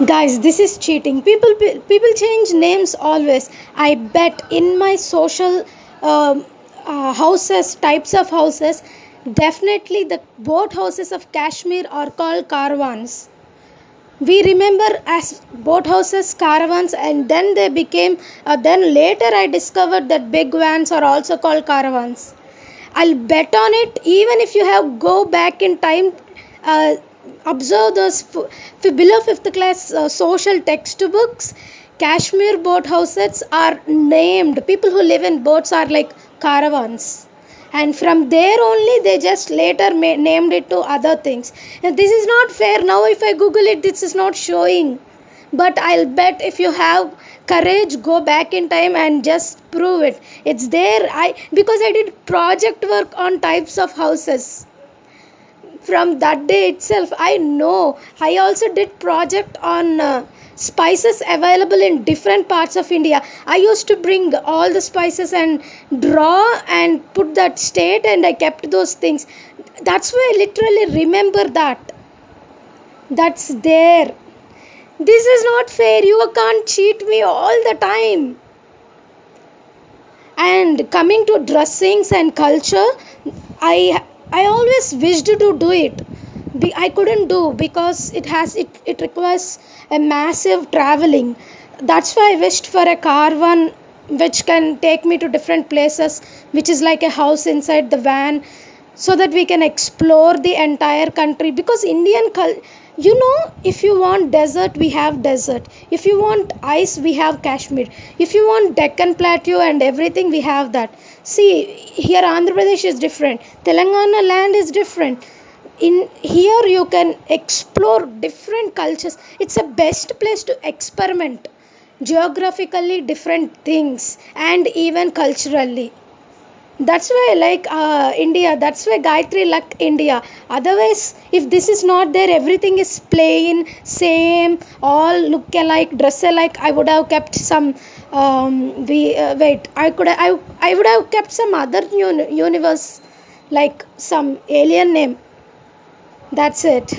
Guys, this is cheating. People people change names always. I bet in my social um, uh, houses, types of houses, definitely the boat houses of Kashmir are called caravans. We remember as boat houses, caravans, and then they became. Uh, then later, I discovered that big vans are also called caravans. I'll bet on it. Even if you have go back in time, uh, observe those below fifth class uh, social textbooks. Kashmir boat houses are named. People who live in boats are like caravans. And from there only they just later named it to other things. And this is not fair. Now, if I Google it, this is not showing but i'll bet if you have courage go back in time and just prove it it's there i because i did project work on types of houses from that day itself i know. I also did project on uh, spices available in different parts of india. I used to bring all the spices and draw and put that state and i kept those things. That's why i literally remember that. That's there. This is not fair. You can't cheat me all the time. And coming to dressings and culture, I I always wished to do it. I couldn't do because it has it, it requires a massive traveling. That's why I wished for a caravan which can take me to different places, which is like a house inside the van so that we can explore the entire country. Because indian you know if you want desert we have desert. If you want ice we have kashmir. If you want deccan plateau and everything we have that. See here andhra pradesh is different. Telangana land is different. In here you can explore different cultures. It's a best place to experiment. Geographically different things and even culturally that's why like uh, India. That's why Gayatri like India. Otherwise, if this is not there, everything is plain, same, all look alike, dress alike. I would have kept some. Um, we uh, wait. I could. I I would have kept some other uni- universe, like some alien name. That's it.